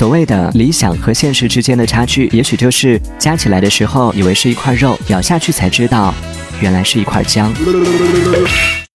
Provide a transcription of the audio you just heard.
所谓的理想和现实之间的差距也许就是夹起来的时候以为是一块肉咬下去才知道原来是一块姜。